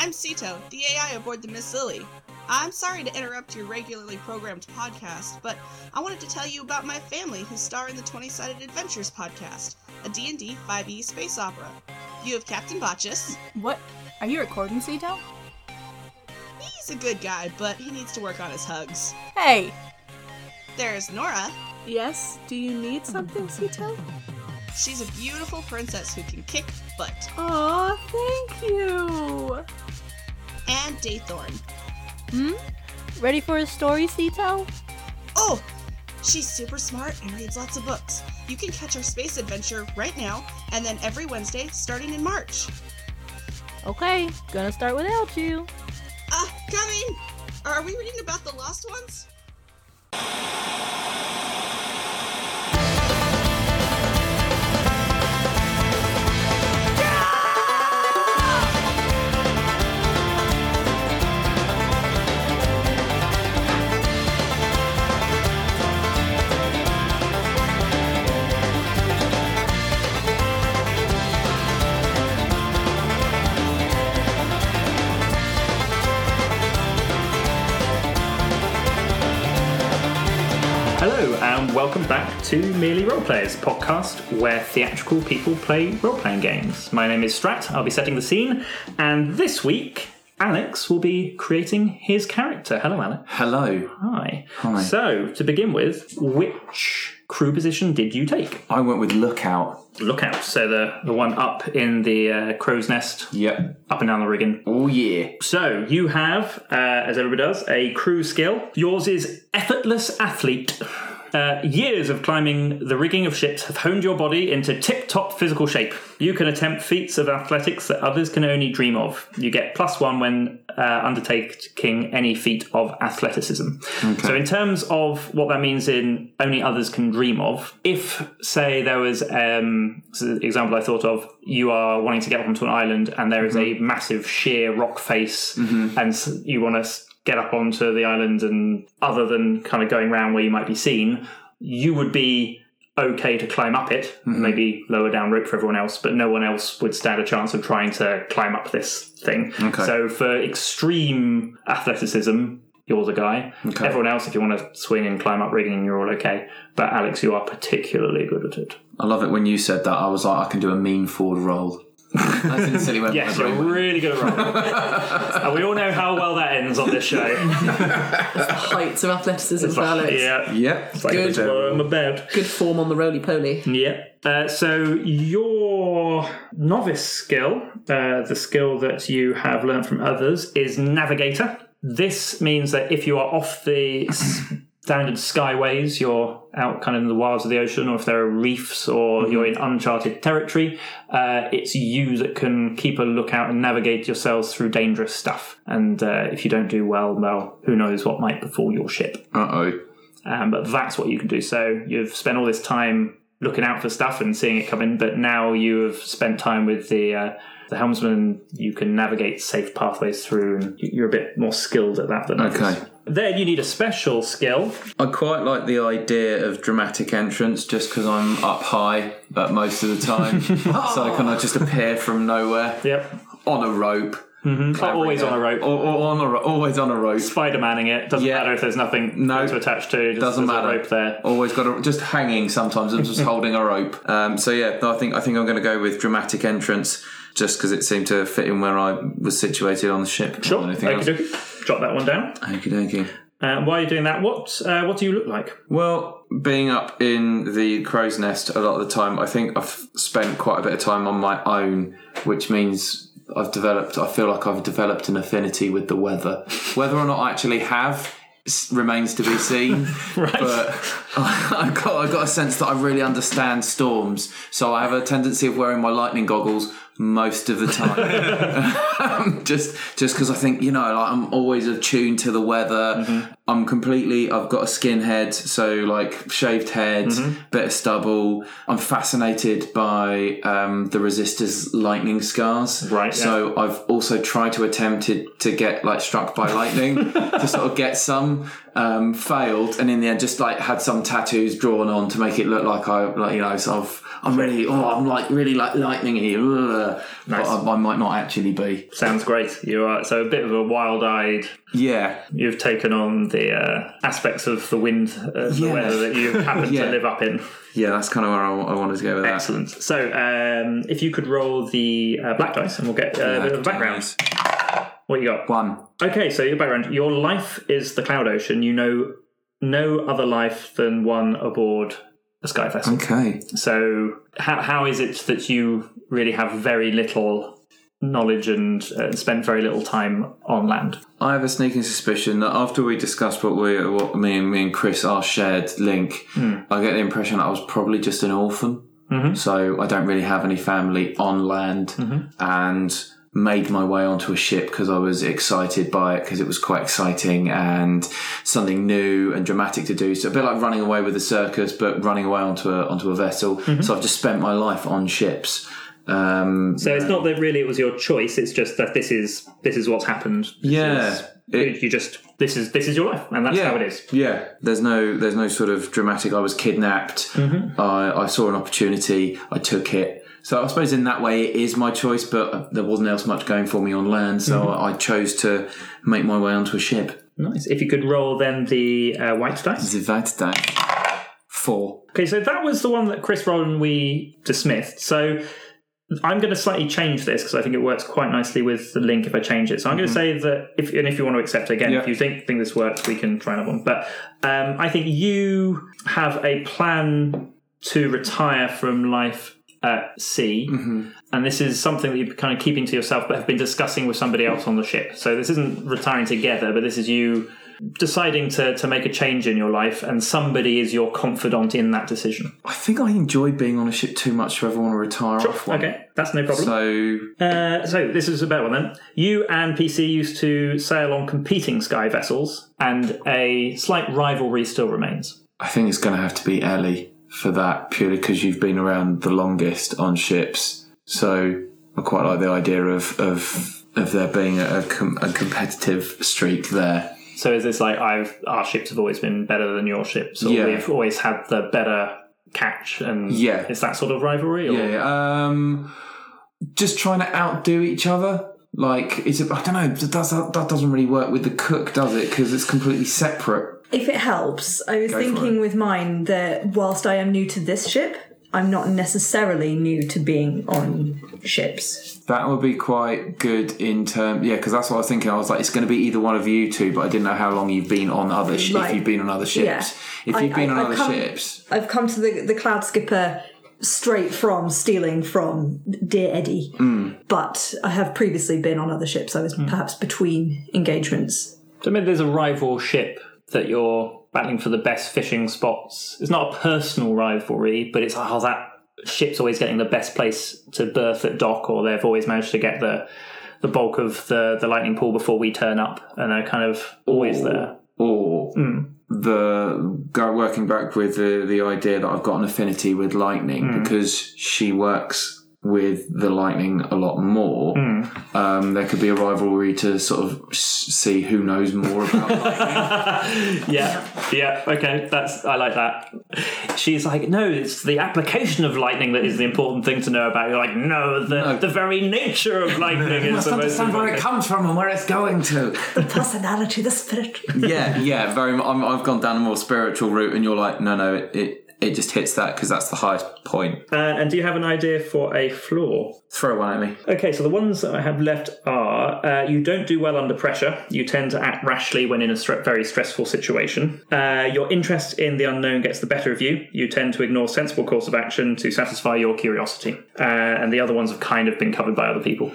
I'm Sito, the AI aboard the Miss Lily. I'm sorry to interrupt your regularly programmed podcast, but I wanted to tell you about my family who star in the 20-Sided Adventures podcast, a D&D 5e E space opera. You have Captain Botchus. What? Are you recording, Sito? He's a good guy, but he needs to work on his hugs. Hey! There's Nora. Yes, do you need something, Sito? She's a beautiful princess who can kick butt. Aw, Daythorn. Hmm? Ready for a story, Sito? Oh! She's super smart and reads lots of books. You can catch our space adventure right now, and then every Wednesday starting in March. Okay, gonna start without you. Ah, coming! Are we reading about the lost ones? To Merely Roleplayers, podcast where theatrical people play role playing games. My name is Strat, I'll be setting the scene, and this week, Alex will be creating his character. Hello, Alex. Hello. Hi. Hi. So, to begin with, which crew position did you take? I went with Lookout. Lookout, so the, the one up in the uh, crow's nest, Yep. up and down the rigging. Oh, yeah. So you have, uh, as everybody does, a crew skill. Yours is effortless athlete. Uh, years of climbing the rigging of ships have honed your body into tip-top physical shape. You can attempt feats of athletics that others can only dream of. You get plus one when uh, undertaking any feat of athleticism. So, in terms of what that means in only others can dream of, if say there was um, an example I thought of, you are wanting to get onto an island and there is a massive sheer rock face, and you want to get up onto the island, and other than kind of going around where you might be seen, you would be okay to climb up it, mm-hmm. maybe lower down rope for everyone else, but no one else would stand a chance of trying to climb up this thing. Okay. So for extreme athleticism, you're the guy. Okay. Everyone else, if you want to swing and climb up rigging, you're all okay. But Alex, you are particularly good at it. I love it when you said that. I was like, I can do a mean forward roll. That's instantly went Yes, you're brain really good at rolling. and we all know how well that ends on this show. Heights of athleticism for Alex. yeah. Yep. It's like Good. that's what I'm about. Good form on the roly poly. Yeah. Uh, so your novice skill, uh, the skill that you have learned from others, is navigator. This means that if you are off the standard skyways, you're out kind of in the wilds of the ocean, or if there are reefs, or you're in uncharted territory, uh, it's you that can keep a lookout and navigate yourselves through dangerous stuff. And uh, if you don't do well, well, who knows what might befall your ship. Uh oh. Um, but that's what you can do. So you've spent all this time looking out for stuff and seeing it come in, but now you have spent time with the uh, the helmsman. You can navigate safe pathways through, and you're a bit more skilled at that than others. Then you need a special skill. I quite like the idea of dramatic entrance just because I'm up high, but most of the time. so can I just appear from nowhere Yep, on a rope? Not always on a rope. Or, or on a ro- always on a rope. Spider Manning it doesn't Yeah. matter if there's nothing No. to attach to. Just Doesn't there's matter. A rope there. Always got a, just hanging. Sometimes I'm just holding a rope. Um, so yeah, I think I think I'm going to go with dramatic entrance just because it seemed to fit in where I was situated on the ship. Sure. More than anything else. Okey-dokey. Jot that one down. Okie dokie. Uh, while you're doing that, what uh, what do you look like? Well, being up in the crow's nest a lot of the time, I think I've spent quite a bit of time on my own, which means I've developed. I feel like I've developed an affinity with the weather. Whether or not I actually have remains to be seen. Right. But I got I got a sense that I really understand storms, so I have a tendency of wearing my lightning goggles most of the time. just just because I think you know, like I'm always attuned to the weather. Mm-hmm. I'm completely. I've got a skinhead, so like shaved head, Mm-hmm. bit of stubble. I'm fascinated by um, the resistors lightning scars. Right, yeah. So I've also tried to attempt to, to get like struck by lightning to sort of get some. Um, failed, and in the end, just like had some tattoos drawn on to make it look like I, like you know, sort of. I'm really, oh, I'm like really like lightningy, ugh. Nice. but I, I might not actually be. Sounds great. You are so a bit of a wild-eyed. Yeah, You've taken on the uh, aspects of the wind, uh, the weather that you happen Yeah. to live up in. yeah, that's kind of where I, I wanted to go with that. Excellent. So, um, if you could roll the uh, black dice, and we'll get uh, a bit of background. What you got? One. Okay, so your background. Your life is the cloud ocean. You know no other life than one aboard a sky vessel. Okay. So, how, how is it that you really have very little knowledge and uh, spent very little time on land? I have a sneaking suspicion that after we discussed what we, what me and me and Chris, our shared link, I get the impression I was probably just an orphan. Mm-hmm. So I don't really have any family on land, and made my way onto a ship because I was excited by it because it was quite exciting and something new and dramatic to do. So a bit like running away with a circus, but running away onto a onto a vessel. So I've just spent my life on ships. Um, So it's not that really it was your choice. It's just that this is this is what's happened. This Yeah. It- you just this is this is your life, and that's how it is. Yeah, there's no there's no sort of dramatic. I was kidnapped. Mm-hmm. I, I saw an opportunity. I took it. So I suppose in that way it is my choice, but there wasn't else much going for me on land. So Mm-hmm. I, I chose to make my way onto a ship. Nice. If you could roll then the uh, white dice. Zivadda. Four. Okay, so that was the one that Chris rolled and we dismissed. So I'm going to slightly change this because I think it works quite nicely with the link if I change it. So I'm going to say that if and if you want to accept it again, Yeah. if you think think this works, we can try another one. But um, I think you have a plan to retire from life at sea, and this is something that you're kind of keeping to yourself, but have been discussing with somebody else on the ship. So this isn't retiring together, but this is you deciding to, to make a change in your life and somebody is your confidant in that decision. I think I enjoy being on a ship too much to ever want to retire off one. Okay, that's no problem. So Uh, so this is a better one then. You and PC used to sail on competing sky vessels, and a slight rivalry still remains. I think it's going to have to be Ellie for that, purely because you've been around the longest on ships. So I quite like the idea of of of there being a, com- a competitive streak there. So is this like I've our ships have always been better than your ships, or Yeah. we've always had the better catch, and Yeah. it's that sort of rivalry? Or? Yeah, um, just trying to outdo each other. Like it's, a, I don't know. That, does, that doesn't really work with the cook, does it? Because it's completely separate. If it helps, I was Go for thinking it. with mine that whilst I am new to this ship, I'm not necessarily new to being on ships. That would be quite good in term. Yeah, because that's what I was thinking. I was like, it's going to be either one of you two, but I didn't know how long you've been on other. Sh- Right. if you've been on other ships. Yeah. If you've been I- on I've other come- ships. I've come to the the cloud skipper straight from stealing from dear Eddie, hmm. but I have previously been on other ships. I was hmm. perhaps between engagements. So maybe there's a rival ship that you're battling for the best fishing spots. It's not a personal rivalry, but it's oh that ship's always getting the best place to berth at dock, or they've always managed to get the the bulk of the the lightning pool before we turn up, and they're kind of always there. or hmm. the go working back with the the idea that I've got an affinity with lightning hmm. because she works with the lightning a lot more. Um, there could be a rivalry to sort of see who knows more about lightning. Yeah, yeah, okay, that's I like that. She's like, no, it's the application of lightning that is the important thing to know about. You're like, no, the the very nature of lightning is the most important. comes from and where it's going to. The personality, the spirit. yeah, yeah, very. I'm, I've gone down a more spiritual route, and you're like, no, no, it it, it just hits that because that's the highest point. Uh, and do you have an idea for a flaw? Throw one at me. Okay, so the ones that I have left are uh, you don't do well under pressure. You tend to act rashly when in a stre- very stressful situation. Uh, your interest in the unknown gets the better of you. You tend to ignore sensible course of action to satisfy your curiosity. Uh, and the other ones have kind of been covered by other people.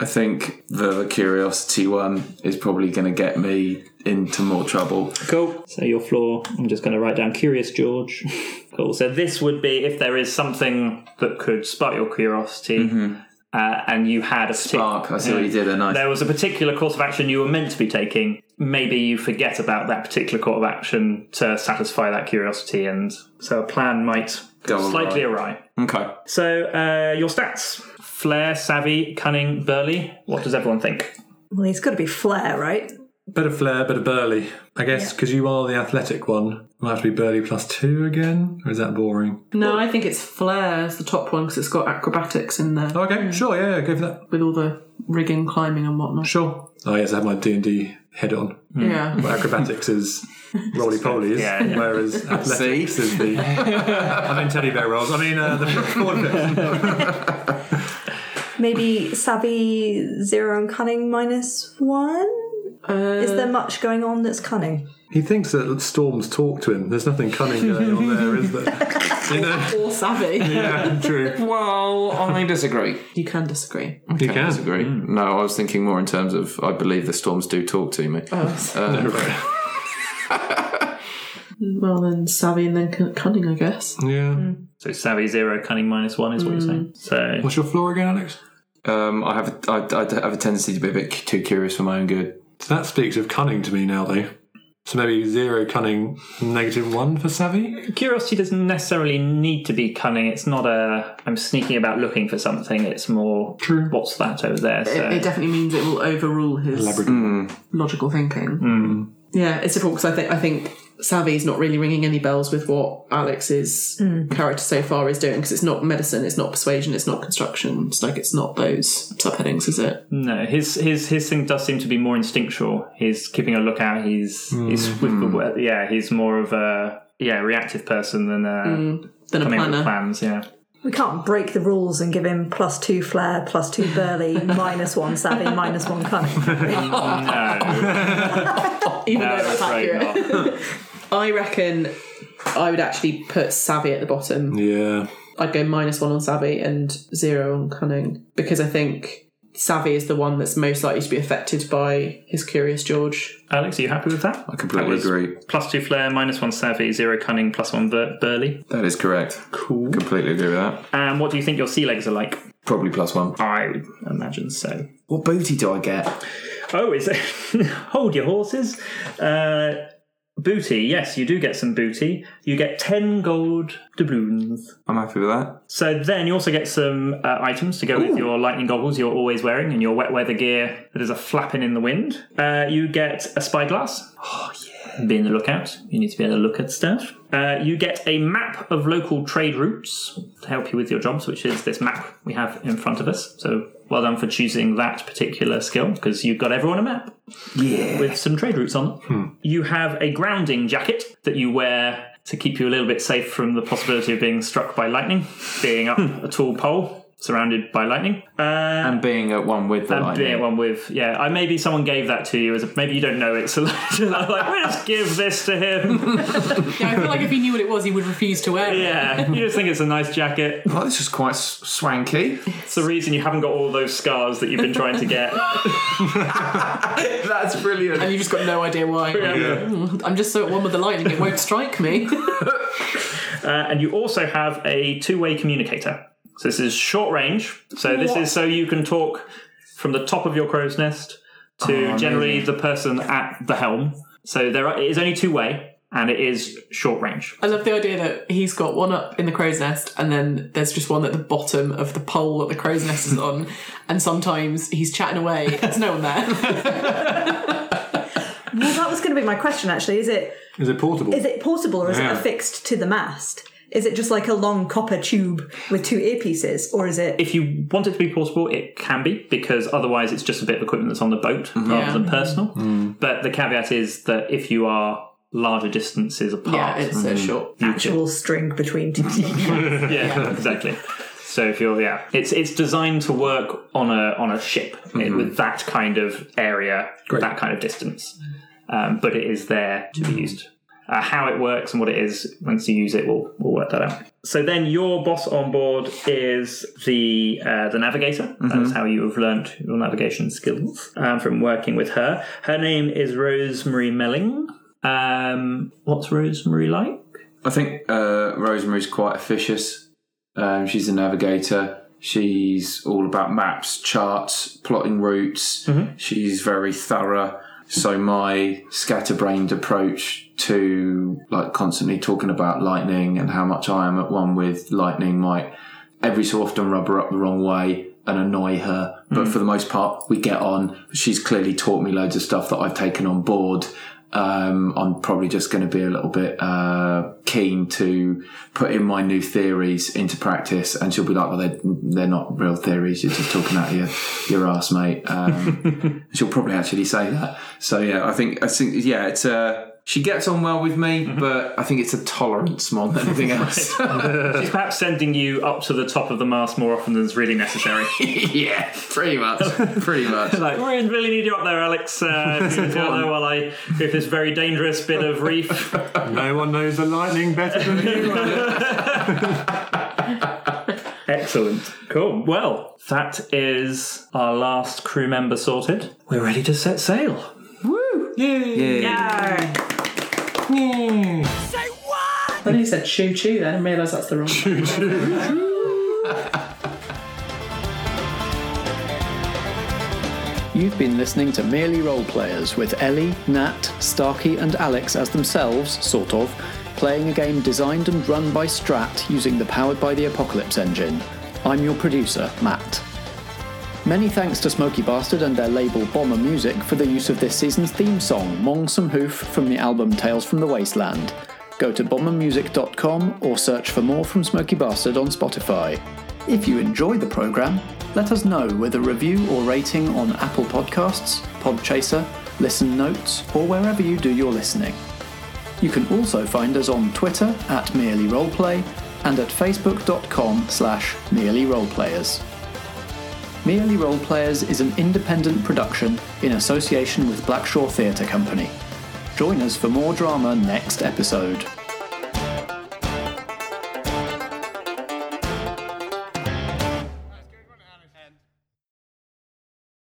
I think the curiosity one is probably going to get me into more trouble. Cool. So your floor, I'm just going to write down curious George. cool. So this would be if there is something that could spark your curiosity. Uh, and you had a particular Mark, I see what you did there. Nice. there was a particular course of action you were meant to be taking, maybe you forget about that particular course of action to satisfy that curiosity, and so a plan might Go go slightly awry. Okay. So uh, your stats: flair, savvy, cunning, burly. What does everyone think? Well, he's got to be flair, right? Bit of flair, bit of burly. I guess because you are the athletic one, will have to be burly plus two again, or is that boring? No, I think it's Flair as the top one because it's got acrobatics in there Okay, sure, yeah, yeah, go for that. with all the rigging, climbing, and whatnot. Sure. Oh yes, I have my D and D head on. Yeah. But acrobatics is roly polies, Yeah, yeah. whereas athletics is the. I mean teddy bear rolls. I mean uh, the forward flips. Maybe savvy zero and cunning minus one. Is there uh, much going on that's cunning? He thinks that storms talk to him. There's nothing cunning going on there, is there? You know? Or savvy. Yeah, true. Well, I disagree. You can disagree. You can. Disagree. Mm. No, I was thinking more in terms of I believe the storms do talk to me. Oh, Well, then savvy and then cun- cunning, I guess. Yeah. Hmm. So savvy zero, cunning minus one is what you're hmm. saying. So What's your floor again, Alex? Um, I have a, I, I have a tendency to be a bit too curious for my own good. So that speaks of cunning to me now, though. So maybe zero cunning, negative one for savvy. curiosity doesn't necessarily need to be cunning. It's not a I'm sneaking about looking for something. It's more True. what's that over there. So It, it definitely means it will overrule his Labrador. Hmm. logical thinking. Yeah, it's difficult because I think I think Savvy's not really ringing any bells with what Alex's character so far is doing because it's not medicine, it's not persuasion, it's not construction. It's like it's not those subheadings, is it? no, his his his thing does seem to be more instinctual. He's keeping a lookout. He's he's with the word. Yeah, he's more of a yeah reactive person than uh, Than a coming up with planner. plans. Yeah. We can't break the rules and give him plus two flair, plus two burly, minus one savvy, minus one cunning. No, Even no, though that's accurate. I reckon I would actually put Savvy at the bottom. Yeah. I'd go minus one on Savvy and zero on Cunning because I think Savvy is the one that's most likely to be affected by his Curious George. Alex, are you happy with that? I completely That agree. Plus two flair, minus one savvy, zero cunning, plus one bur- burly. That is correct. Cool. Completely agree with that. And what do you think your sea legs are like? Probably plus one. I would imagine so. What booty do I get? Oh, is it? Hold your horses. Uh, booty. Yes, you do get some booty. You get 10 gold doubloons. I'm happy with that. So then you also get some uh, items to go with your lightning goggles you're always wearing and your wet weather gear that is a flapping in the wind. Uh, you get a spyglass. Oh. Be in the lookout. You need to be able to look at stuff. Uh, you get a map of local trade routes to help you with your jobs, which is this map we have in front of us. So well done for choosing that particular skill because you've got everyone a map Yeah. with some trade routes on it. You have a grounding jacket that you wear to keep you a little bit safe from the possibility of being struck by lightning, being up a tall pole surrounded by lightning. Uh, And being at one with the and lightning. being at one with, yeah, I maybe someone gave that to you as a, maybe you don't know it, so like, like let's give this to him. Yeah, I feel like if he knew what it was, he would refuse to wear it. Yeah, you just think it's a nice jacket. Well, this is quite s- swanky. It's the reason you haven't got all those scars that you've been trying to get. That's brilliant. And you've just got no idea why. I'm just so at one with the lightning, it won't strike me. Uh, and you also have a two-way communicator. So this is short range. So this is so you can talk from the top of your crow's nest to oh, generally the person at the helm. So there are, it is only two-way, and it is short range. I love the idea that he's got one up in the crow's nest, and then there's just one at the bottom of the pole that the crow's nest is on. And sometimes he's chatting away, there's no one there. Well, that was going to be my question actually. Is it Is it portable? is it portable or is Yeah. it affixed to the mast? Is it just like a long copper tube with two earpieces, or is it? If you want it to be portable, it can be because otherwise it's just a bit of equipment that's on the boat rather Yeah. than personal. But the caveat is that if you are larger distances apart, yeah, it's a short. Actual string between two. yeah, exactly. So if you're yeah, it's it's designed to work on a on a ship Mm-hmm. with that kind of area, that kind of distance. Um, but it is there to be used. Uh, how it works and what it is once you use it, we'll we'll work that out. So then your boss on board is the uh, the navigator. That's how you have learnt your navigation skills um, from working with her. Her name is Rosemary Melling. Um, what's Rosemary like? I think uh, Rosemary's quite officious. Um, she's a navigator. She's all about maps, charts, plotting routes. She's very thorough. So my scatterbrained approach to like constantly talking about lightning and how much I am at one with lightning might every so often rub her up the wrong way and annoy her. But mm-hmm. for the most part, we get on. She's clearly taught me loads of stuff that I've taken on board. Um, I'm probably just going to be a little bit uh, keen to put in my new theories into practice, and she'll be like, "Well, they're, they're not real theories. You're just talking out of your your ass, mate." Um, she'll probably actually say that. So yeah, I think I think yeah, it's uh, she gets on well with me, but I think it's a tolerance more than anything else. She's perhaps sending you up to the top of the mast more often than is really necessary. yeah, pretty much, pretty much. like, we really need you up there, Alex. Uh, if you there while I go this very dangerous bit of reef. No one knows the lightning better than you. Excellent. Cool. Well, that is our last crew member sorted. We're ready to set sail. Yeah. I think he said choo choo then and realised that's the wrong choo You've been listening to Merely Role Players with Ellie, Nat, Starkey, and Alex as themselves, sort of, playing a game designed and run by Strat using the Powered by the Apocalypse engine. I'm your producer, Matt. Many thanks to Smokey Bastard and their label Bomber Music for the use of this season's theme song, Mong Some Hoof, from the album Tales from the Wasteland. Go to bombermusic.com or search for more from Smokey Bastard on Spotify. If you enjoy the programme, let us know with a review or rating on Apple Podcasts, Podchaser, Listen Notes, or wherever you do your listening. You can also find us on Twitter at Merely Roleplay and at facebook.com slash merely roleplayers. Merely Role Players is an independent production in association with Blackshaw Theatre Company. Join us for more drama next episode.